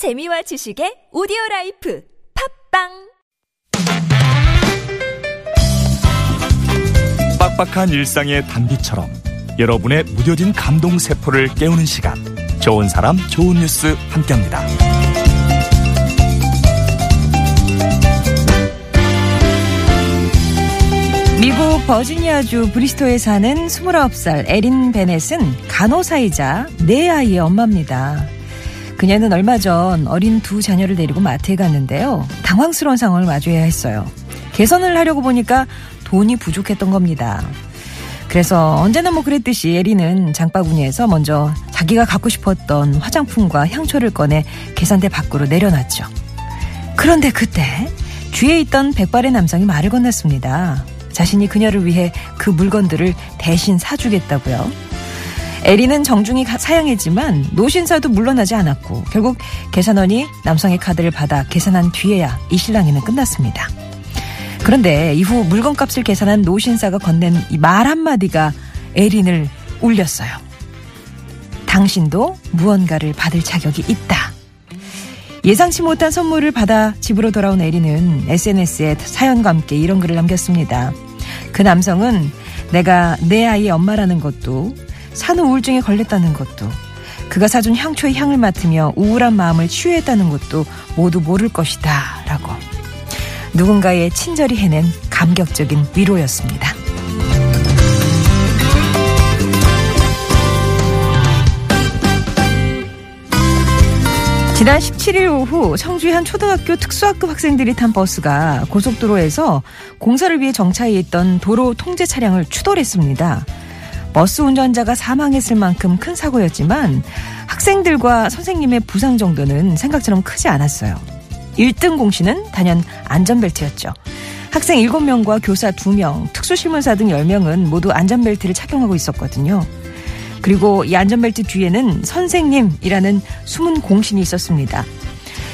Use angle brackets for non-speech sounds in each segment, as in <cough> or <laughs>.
재미와 지식의 오디오 라이프 팟빵 빡빡한 일상의 단비처럼 여러분의 무뎌진 감동 세포를 깨우는 시간 좋은 사람 좋은 뉴스 함께합니다. 미국 버지니아주 브리스토에 사는 29살 에린 베넷은 간호사이자 네 아이의 엄마입니다. 그녀는 얼마 전 어린 두 자녀를 데리고 마트에 갔는데요. 당황스러운 상황을 마주해야 했어요. 개선을 하려고 보니까 돈이 부족했던 겁니다. 그래서 언제나 뭐 그랬듯이 에리는 장바구니에서 먼저 자기가 갖고 싶었던 화장품과 향초를 꺼내 계산대 밖으로 내려놨죠. 그런데 그때 뒤에 있던 백발의 남성이 말을 건넸습니다. 자신이 그녀를 위해 그 물건들을 대신 사주겠다고요. 에리는 정중히 사양했지만 노신사도 물러나지 않았고 결국 계산원이 남성의 카드를 받아 계산한 뒤에야 이 신랑이는 끝났습니다. 그런데 이후 물건값을 계산한 노신사가 건넨 이 말 한마디가 에린을 울렸어요. 당신도 무언가를 받을 자격이 있다. 예상치 못한 선물을 받아 집으로 돌아온 에리는 SNS에 사연과 함께 이런 글을 남겼습니다. 그 남성은 내가 내 아이의 엄마라는 것도 산후 우울증에 걸렸다는 것도 그가 사준 향초의 향을 맡으며 우울한 마음을 치유했다는 것도 모두 모를 것이다 라고 누군가의 친절히 해낸 감격적인 위로였습니다. 지난 17일 오후 청주의 한 초등학교 특수학급 학생들이 탄 버스가 고속도로에서 공사를 위해 정차해 있던 도로 통제 차량을 추돌했습니다. 버스 운전자가 사망했을 만큼 큰 사고였지만 학생들과 선생님의 부상 정도는 생각처럼 크지 않았어요. 1등 공신은 단연 안전벨트였죠. 학생 7명과 교사 2명, 특수실문사 등 10명은 모두 안전벨트를 착용하고 있었거든요. 그리고 이 안전벨트 뒤에는 선생님이라는 숨은 공신이 있었습니다.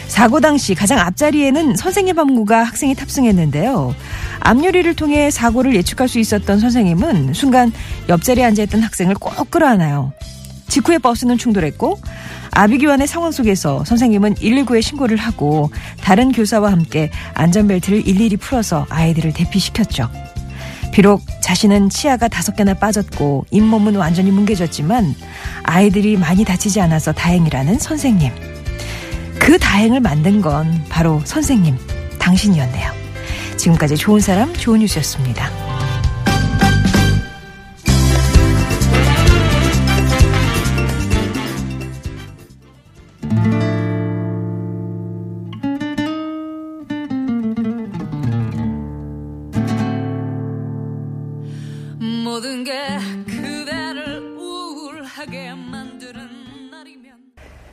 사고 당시 가장 앞자리에는 선생님 함구가 학생이 탑승했는데요. 앞유리를 통해 사고를 예측할 수 있었던 선생님은 순간 옆자리에 앉아있던 학생을 꼭 끌어안아요. 직후에 버스는 충돌했고 아비규환의 상황 속에서 선생님은 119에 신고를 하고 다른 교사와 함께 안전벨트를 일일이 풀어서 아이들을 대피시켰죠. 비록 자신은 치아가 다섯 개나 빠졌고 잇몸은 완전히 뭉개졌지만 아이들이 많이 다치지 않아서 다행이라는 선생님. 그 다행을 만든 건 바로 선생님, 당신이었네요. 지금까지 좋은 사람, 좋은 뉴스였습니다. 모든 게 그대를 우울하게 날이면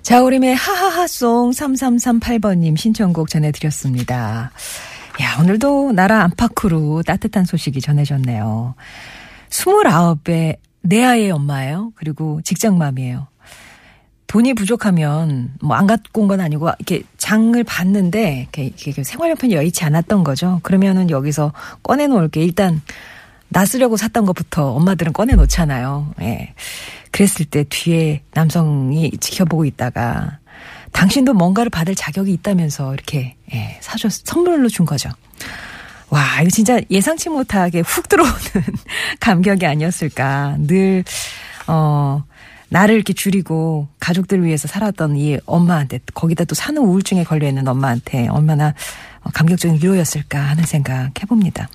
자우림의 하하하송 3338번님 신청곡 전해드렸습니다. 야, 오늘도 나라 안팎으로 따뜻한 소식이 전해졌네요. 29의 내 아이의 엄마예요. 그리고 직장맘이에요. 돈이 부족하면 뭐 안 갖고 온 건 아니고 이렇게 장을 봤는데 이렇게, 이렇게 생활용품이 여의치 않았던 거죠. 그러면은 여기서 꺼내놓을 게 일단 나 쓰려고 샀던 것부터 엄마들은 꺼내놓잖아요. 예. 그랬을 때 뒤에 남성이 지켜보고 있다가 당신도 뭔가를 받을 자격이 있다면서 이렇게 예, 사줬 선물로 준 거죠. 와, 이거 진짜 예상치 못하게 훅 들어오는 <laughs> 감격이 아니었을까. 늘, 어, 나를 이렇게 줄이고 가족들을 위해서 살았던 이 엄마한테, 거기다 또 산후 우울증에 걸려있는 엄마한테 얼마나 감격적인 위로였을까 하는 생각 해봅니다.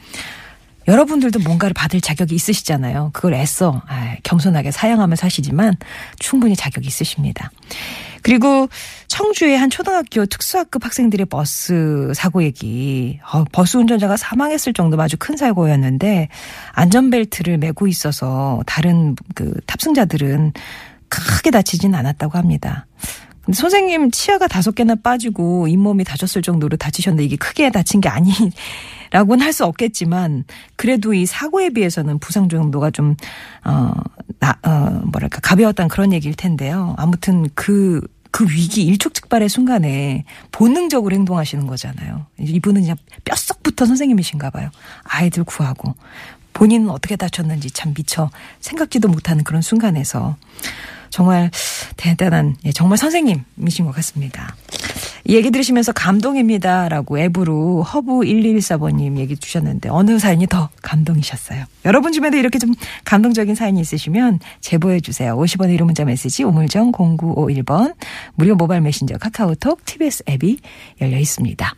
여러분들도 뭔가를 받을 자격이 있으시잖아요. 그걸 애써 아, 겸손하게 사양하며 사시지만 충분히 자격이 있으십니다. 그리고 청주의 한 초등학교 특수학급 학생들의 버스 사고 얘기. 어, 버스 운전자가 사망했을 정도로 아주 큰 사고였는데 안전벨트를 메고 있어서 다른 그 탑승자들은 크게 다치진 않았다고 합니다. 근데 선생님 치아가 다섯 개나 빠지고 잇몸이 다쳤을 정도로 다치셨는데 이게 크게 다친 게 아니 라고는 할 수 없겠지만 그래도 이 사고에 비해서는 부상 정도가 좀 어, 나, 어 뭐랄까 가벼웠다는 그런 얘기일 텐데요. 아무튼 그 그 위기 일촉즉발의 순간에 본능적으로 행동하시는 거잖아요. 이분은 그냥 뼛속부터 선생님이신가 봐요. 아이들 구하고 본인은 어떻게 다쳤는지 참 미처 생각지도 못하는 그런 순간에서 정말 대단한 예, 정말 선생님이신 것 같습니다. 이 얘기 들으시면서 감동입니다. 라고 앱으로 허브1114번님 얘기 주셨는데 어느 사연이 더 감동이셨어요? 여러분 주변에도 이렇게 좀 감동적인 사연이 있으시면 제보해 주세요. 50원의 1호 문자 메시지 우물정 0951번 무료 모바일 메신저 카카오톡 TBS 앱이 열려 있습니다.